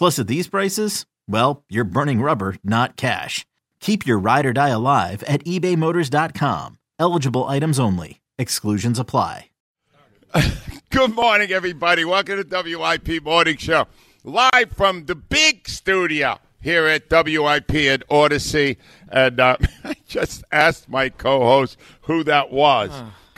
Plus, at these prices, well, you're burning rubber, not cash. Keep your ride or die alive at ebaymotors.com. Eligible items only. Exclusions apply. Good morning, everybody. Welcome to WIP Morning Show. Live from the big studio here at WIP at Audacy. And uh, I just asked my co host who that was.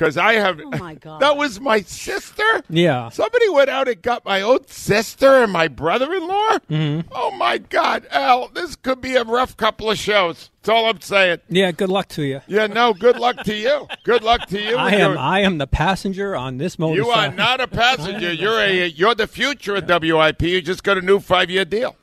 Because I have. Oh, my God. That was my sister? Yeah. Somebody went out and got my own sister and my brother in law? Mm-hmm. Oh, my God. Al, this could be a rough couple of shows. That's all I'm saying. Yeah, good luck to you. Yeah, no, good luck to you. Good luck to you. I am your- I am the passenger on this motorcycle. you are not a passenger. You're a you're the future of WIP. You just got a new five year deal.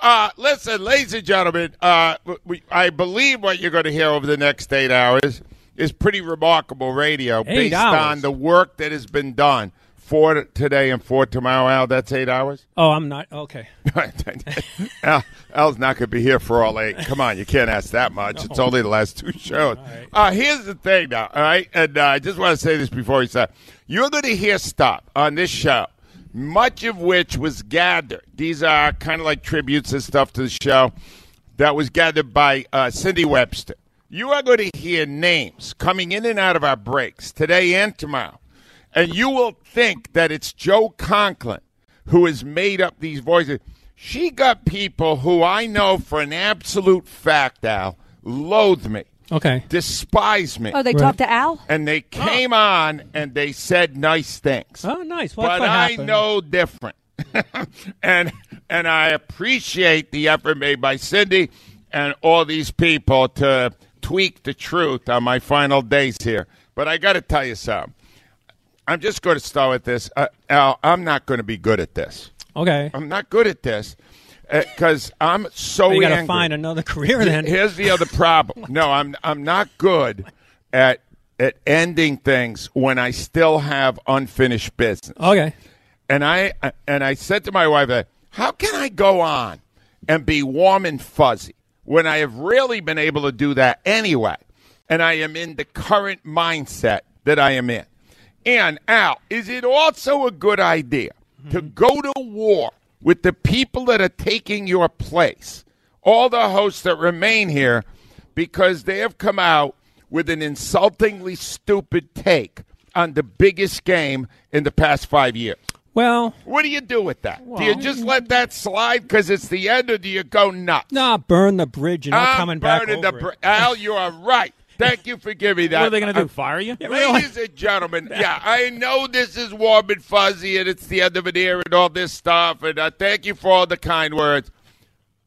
Uh, listen, ladies and gentlemen, uh, we, I believe what you're going to hear over the next eight hours is pretty remarkable radio Eight based on the work that has been done for today and for tomorrow. Al, that's eight hours. Oh, I'm not. Okay. Al, Al's not going to be here for all eight. Come on, you can't ask that much. It's only the last two shows. right. Uh, here's the thing, now, all right? And uh, I just want to say this before we start. You're going to hear stuff on this show, much of which was gathered. These are kind of like tributes and stuff to the show that was gathered by uh, Cindy Webster. You are going to hear names coming in and out of our breaks today and tomorrow. And you will think that it's Joe Conklin who has made up these voices. She got people who I know for an absolute fact, Al, loathe me, Okay. despise me. Oh, they Right. talked to Al? and they came on and they said nice things. Oh, nice. What, but what I happened? know different. and and I appreciate the effort made by Cindy and all these people to tweak the truth on my final days here. But I got to tell you something. I'm just going to start with this. Uh, Al, I'm not going to be good at this. Okay. I'm not good at this because I'm so you got to find another career then. Here's the other problem. No, I'm I'm not good at at ending things when I still have unfinished business. Okay. And I and I said to my wife, uh, "How can I go on and be warm and fuzzy when I have really been able to do that anyway?" And I am in the current mindset that I am in. And Al, is it also a good idea to mm-hmm. go to war with the people that are taking your place? All the hosts that remain here because they have come out with an insultingly stupid take on the biggest game in the past five years. Well, What do you do with that? do you just let that slide because it's the end, or do you go nuts? nah, burn the bridge and not I'm coming back burning over the it. br- Al, you are right. Thank you for giving me that. What are they going to Uh, do? Fire you? Ladies and gentlemen, yeah, I know this is warm and fuzzy, and it's the end of an era and all this stuff, and uh, thank you for all the kind words.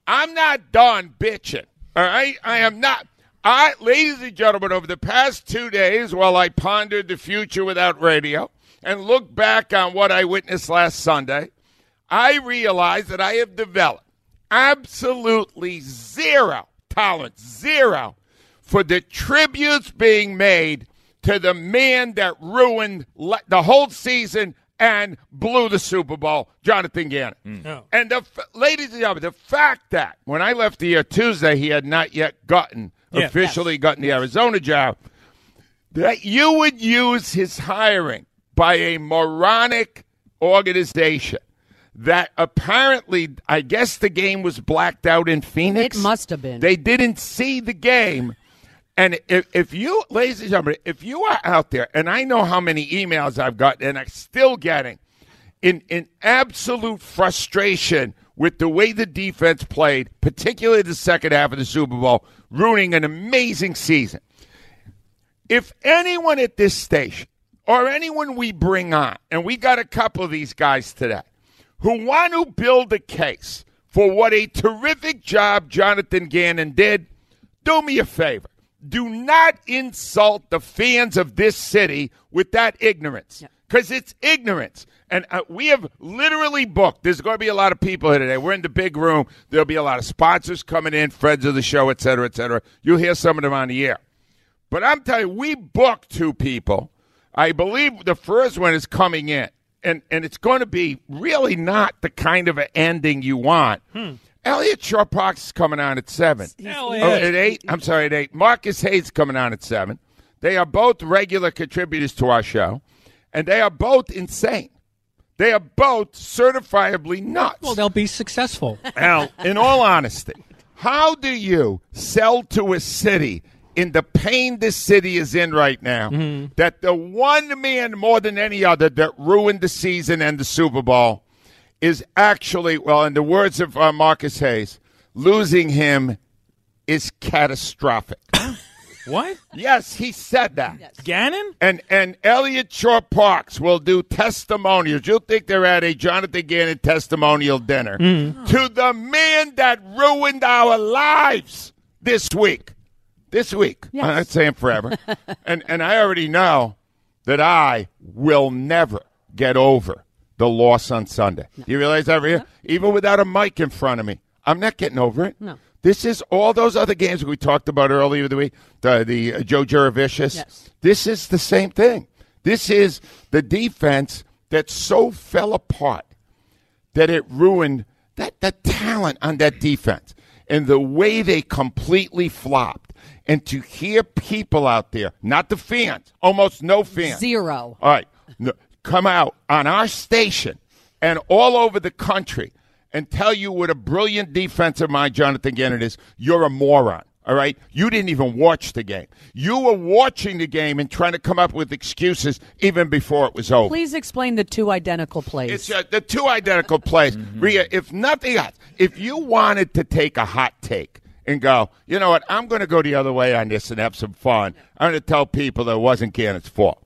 I'm not done bitching. All right, I am not. I, ladies and gentlemen, over the past two days, while I pondered the future without radio and look back on what I witnessed last Sunday, I realize that I have developed absolutely zero tolerance, zero for the tributes being made to the man that ruined le- the whole season and blew the Super Bowl, Jonathan Gannon. Oh. And the f- ladies and gentlemen, the fact that when I left here Tuesday, he had not yet gotten Yeah, officially gotten the Arizona job. that you would use his hiring by a moronic organization that apparently, I guess the game was blacked out in Phoenix. It must have been. They didn't see the game. And if, if you, ladies and gentlemen, if you are out there, and I know how many emails I've gotten and I'm still getting in, in absolute frustration with the way the defense played, particularly the second half of the Super Bowl, ruining an amazing season. If anyone at this station or anyone we bring on, and we got a couple of these guys today, who want to build a case for what a terrific job Jonathan Gannon did, do me a favor. Do not insult the fans of this city with that ignorance because it's ignorance. And uh, we have literally booked. There's going to be a lot of people here today. We're in the big room. There'll be a lot of sponsors coming in, friends of the show, et cetera, et cetera. You'll hear some of them on the air. But I'm telling you, we booked two people. I believe the first one is coming in, and, and it's going to be really not the kind of an ending you want. Elliot Shorr-Parks is coming on at 7. Oh, at 8? I'm sorry, at 8. Marcus Hayes coming on at 7. They are both regular contributors to our show, and they are both insane. They are both certifiably nuts. Well, they'll be successful. Al, in all honesty, how do you sell to a city in the pain this city is in right now that the one man more than any other that ruined the season and the Super Bowl is actually, well, in the words of uh, Marcus Hayes, losing him is catastrophic. What? yes, he said that. Gannon? And and Elliot Shorr-Parks will do testimonials. You'll think they're at a Jonathan Gannon testimonial dinner to the man that ruined our lives this week. This week. Yes. I'm not saying forever. and and I already know that I will never get over the loss on Sunday. You realize that, Rhea? Even without a mic in front of me, I'm not getting over it. No. This is all those other games we talked about earlier the week, the, the uh, Joe Jurevicius. Yes. This is the same thing. This is the defense that so fell apart that it ruined that, that talent on that defense and the way they completely flopped. And to hear people out there, not the fans, almost no fans. Zero. All right, no, come out on our station and all over the country and tell you what a brilliant defensive mind Jonathan Gannon is. You're a moron. All right, you didn't even watch the game. You were watching the game and trying to come up with excuses even before it was over. Please explain the two identical plays. It's uh, the two identical plays. Rhea, if nothing else, if you wanted to take a hot take and go, you know what, I'm going to go the other way on this and have some fun. I'm going to tell people that it wasn't Gannon's fault.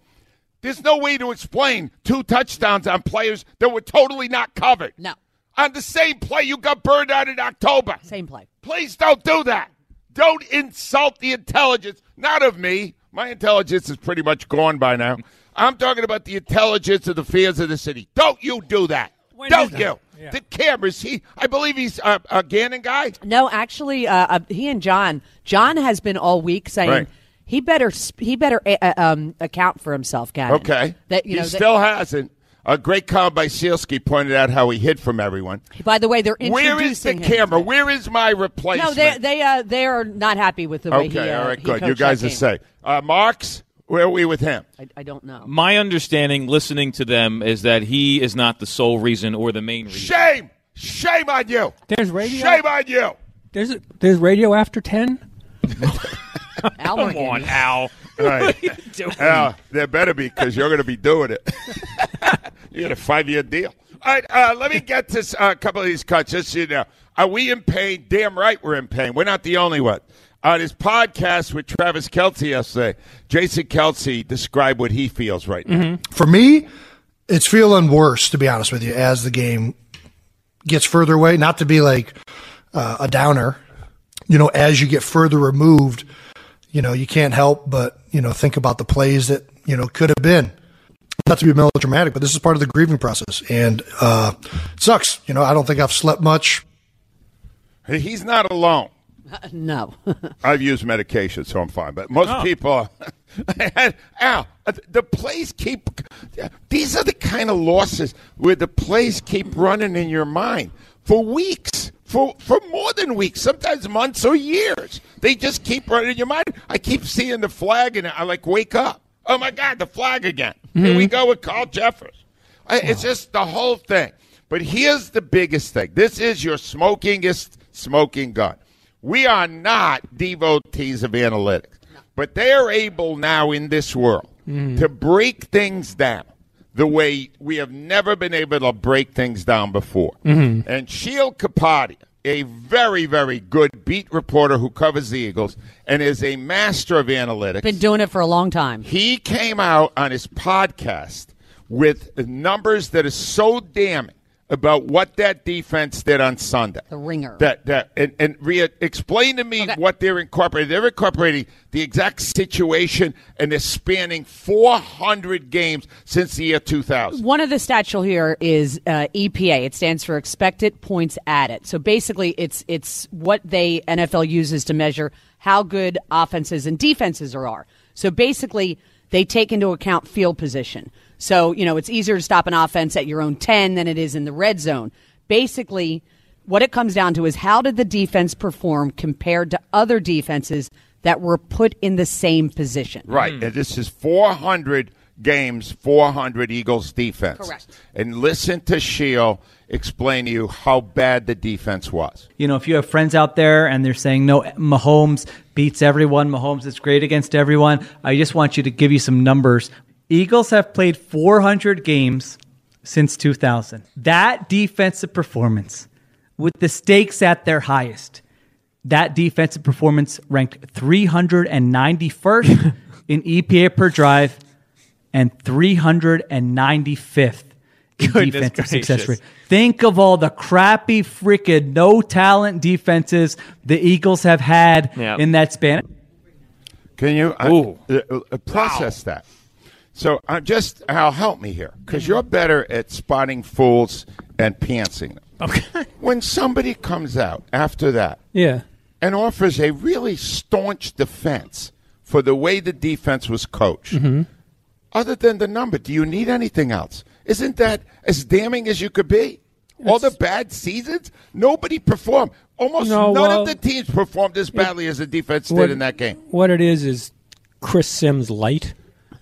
There's no way to explain two touchdowns on players that were totally not covered. No. On the same play you got burned out in October. Same play. Please don't do that. Don't insult the intelligence, not of me. My intelligence is pretty much gone by now. I'm talking about the intelligence of the fans of the city. Don't you do that. When don't is that? you. Yeah. The cameras, he, I believe he's a, a Gannon guy. No, actually, uh, uh, he and John. John has been all week saying Right. he better he better uh, uh, um, account for himself, Gannon. Okay. That you he know. that- still hasn't. A great comment by Sealski pointed out how he hid from everyone. by the way, they're Where is the him camera? today. Where is my replacement? No, they they uh, they are not happy with the way okay, he. Uh, all right, good. You guys that are game. safe. Uh, Marks, where are we with him? I, I don't know. My understanding, listening to them, is that he is not the sole reason or the main reason. Shame! Shame on you! There's radio. Shame on you! There's there's radio after ten. Al Come on, Al. All right. Doing- Al, there better be because you're going to be doing it. you got a five year deal. All right, uh, let me get to uh, a couple of these cuts. Just so you know, are we in pain? Damn right we're in pain. We're not the only one. On his podcast with Travis Kelce yesterday, Jason Kelce described what he feels right now. For me, it's feeling worse, to be honest with you, as the game gets further away. Not to be like uh, a downer, you know, as you get further removed, you know, you can't help but, you know, think about the plays that, you know, could have been. Not to be melodramatic, but this is part of the grieving process. And uh, it sucks. You know, I don't think I've slept much. He's not alone. No. I've used medication, so I'm fine. But most people, Al, uh, the plays keep. These are the kind of losses where the plays keep running in your mind for weeks, for for more than weeks, sometimes months or years. They just keep running in your mind. I keep seeing the flag, and I like wake up. Oh my God, the flag again. Here we go with Carl Cheffers. I- It's just the whole thing. But here's the biggest thing. This is your smokingest smoking gun. We are not devotees of analytics, but they are able now in this world mm. to break things down the way we have never been able to break things down before. Mm-hmm. And Sheil Kapadia, a very, very good beat reporter who covers the Eagles and is a master of analytics, Been doing it for a long time. he came out on his podcast with numbers that are so damning about what that defense did on Sunday. The ringer. That that and, and Rhea, explain to me Okay. what they're incorporating. They're incorporating the exact situation and they're spanning 400 games since the year 2000. One of the stats you'll hear is uh, EPA. It stands for expected points added. So basically, it's it's what they NFL uses to measure how good offenses and defenses are. are. So basically, they take into account field position. So you know, it's easier to stop an offense at your own ten than it is in the red zone. Basically, what it comes down to is how did the defense perform compared to other defenses that were put in the same position. Right. Hmm. And this is 400 games, 400 Eagles defense. Correct. And listen to Sheil explain to you how bad the defense was. You know, if you have friends out there and they're saying, no, Mahomes beats everyone, Mahomes is great against everyone, I just want you to give you some numbers. Eagles have played 400 games since 2000. That defensive performance, with the stakes at their highest, that defensive performance ranked 391st in EPA per drive and 395th in Goodness defensive success rate. Think of all the crappy, freaking no talent defenses the Eagles have had Yeah. in that span. Can you uh, uh, uh, process that? So I'm just, Al, help me here, because you're better at spotting fools and pantsing them. Okay. When somebody comes out after that Yeah. and offers a really staunch defense for the way the defense was coached, Mm-hmm. other than the number, do you need anything else? Isn't that as damning as you could be? All the bad seasons, nobody performed. Almost No, none well, of the teams performed as badly as the defense What- did in that game. What it is is Chris Simms light.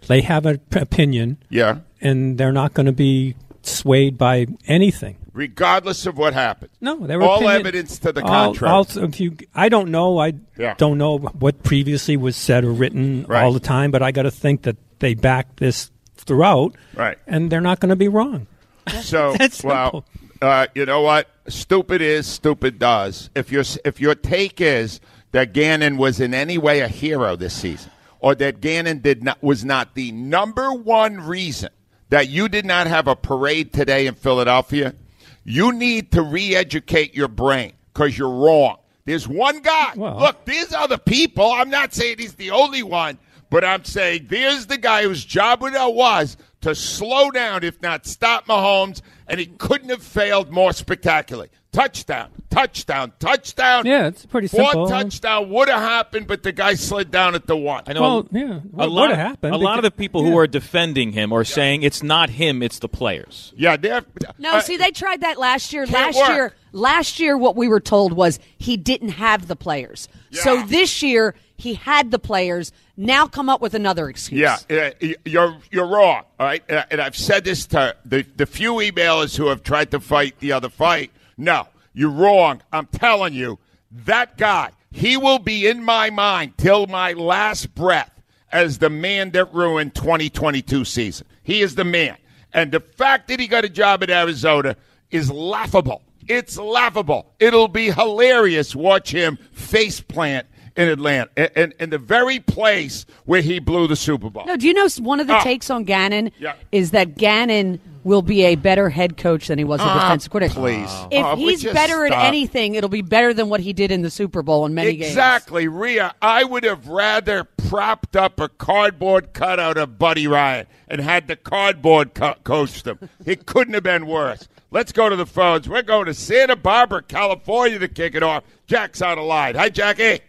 They have an p- opinion, Yeah. and they're not going to be swayed by anything. regardless of what happened. No, they were all opinion- evidence to the contrary. I'll- if you, I don't know. I Yeah. don't know what previously was said or written Right. all the time, but I got to think that they back this throughout, Right. And they're not going to be wrong. so, well, uh, you know what? Stupid is, stupid does. If your if your take is that Gannon was in any way a hero this season, or that Gannon did not was not the number one reason that you did not have a parade today in Philadelphia, you need to re-educate your brain because you're wrong. There's one guy. Well- Look, there's other people. I'm not saying he's the only one, but I'm saying there's the guy whose job it was to slow down, if not stop Mahomes, and he couldn't have failed more spectacularly. Touchdown, touchdown, touchdown. Yeah, it's pretty Fourth simple. touchdown would have happened, but the guy slid down at the one. I know Well, yeah, a lot, would've happened a lot of the people who are defending him are saying it's not him, it's the players. Yeah, they're. No, uh, see, they tried that last year. Last work. year, last year, what we were told was he didn't have the players. So this year, he had the players. Now come up with another excuse. Yeah, uh, you're you're wrong. All right, Uh, and I've said this to the the few emailers who have tried to fight the other fight. No, you're wrong. I'm telling you, that guy, he will be in my mind till my last breath as the man that ruined 2022 season. He is the man, and the fact that he got a job at Arizona is laughable. It's laughable. It'll be hilarious. Watch him face plant in Atlanta, in, in, the very place where he blew the Super Bowl. No, do you know one of the Ah. takes on Gannon Yeah. is that Gannon will be a better head coach than he was a Ah, defensive coordinator. please. If Oh, he's better stop? at anything, it'll be better than what he did in the Super Bowl in many games. Exactly, Rhea. I would have rather propped up a cardboard cutout of Buddy Ryan and had the cardboard co- coach them. It couldn't have been worse. Let's go to the phones. We're going to Santa Barbara, California to kick it off. Jack's on the line. Hi, Jackie.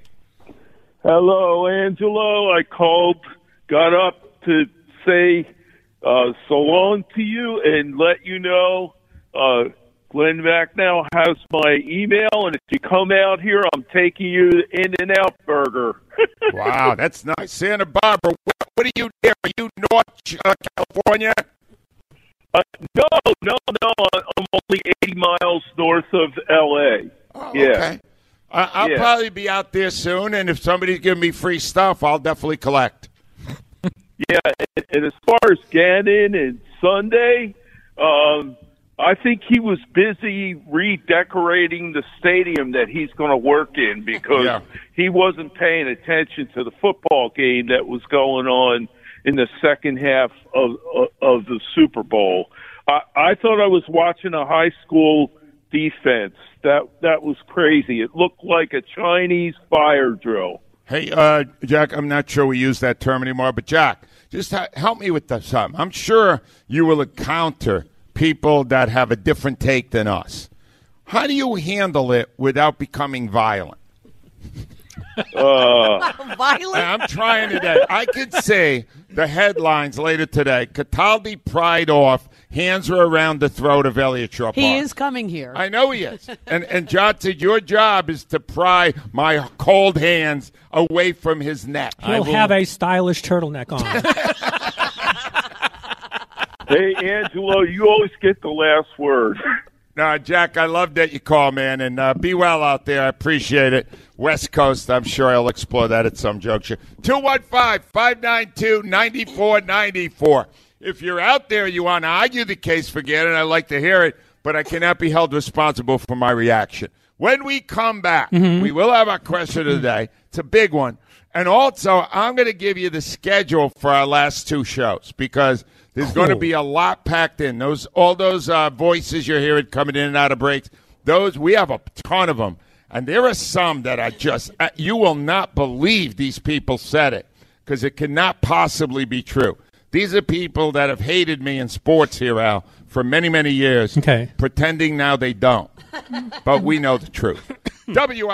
Hello, Angelo. I called, got up to say uh, so long to you and let you know uh, Glenn Macnow has my email, and if you come out here, I'm taking you to In-N-Out Burger. Wow, that's nice. Santa Barbara, what, what are you there? Are you North uh, California? Uh, no, no, no. I'm only 80 miles north of L.A. Oh, yeah. Okay. I, I'll Yeah. probably be out there soon, and if somebody's giving me free stuff, I'll definitely collect. Yeah, and, and as far as Gannon and Sunday, um, I think he was busy redecorating the stadium that he's going to work in because Yeah. he wasn't paying attention to the football game that was going on in the second half of of, of the Super Bowl. I, I thought I was watching a high school defense. That that was crazy. It looked like a Chinese fire drill. Hey, uh, Jack, I'm not sure we use that term anymore, but Jack, just ha- help me with this. something. I'm sure you will encounter people that have a different take than us. How do you handle it without becoming violent? Violent. I'm trying today. I could say the headlines later today. Cataldi pried off, hands are around the throat of Elliot Shorr He is coming here. I know he is. And and John said your job is to pry my cold hands away from his neck. He'll have a stylish turtleneck on. Hey, Angelo, you always get the last word. No, Jack, I love that you call, man, and uh, be well out there. I appreciate it. West Coast, I'm sure I'll explore that at some juncture. 215 592 9494. If you're out there, and you want to argue the case, forget it. I'd like to hear it, but I cannot be held responsible for my reaction. When we come back, we will have our question of the day. It's a big one. And also, I'm going to give you the schedule for our last two shows because there's going to be a lot packed in. Those all those uh, voices you're hearing coming in and out of breaks. Those we have a ton of them, and there are some that I just uh, you will not believe these people said it because it cannot possibly be true. These are people that have hated me in sports here, Al, for many many years. Okay. pretending now they don't, but we know the truth. W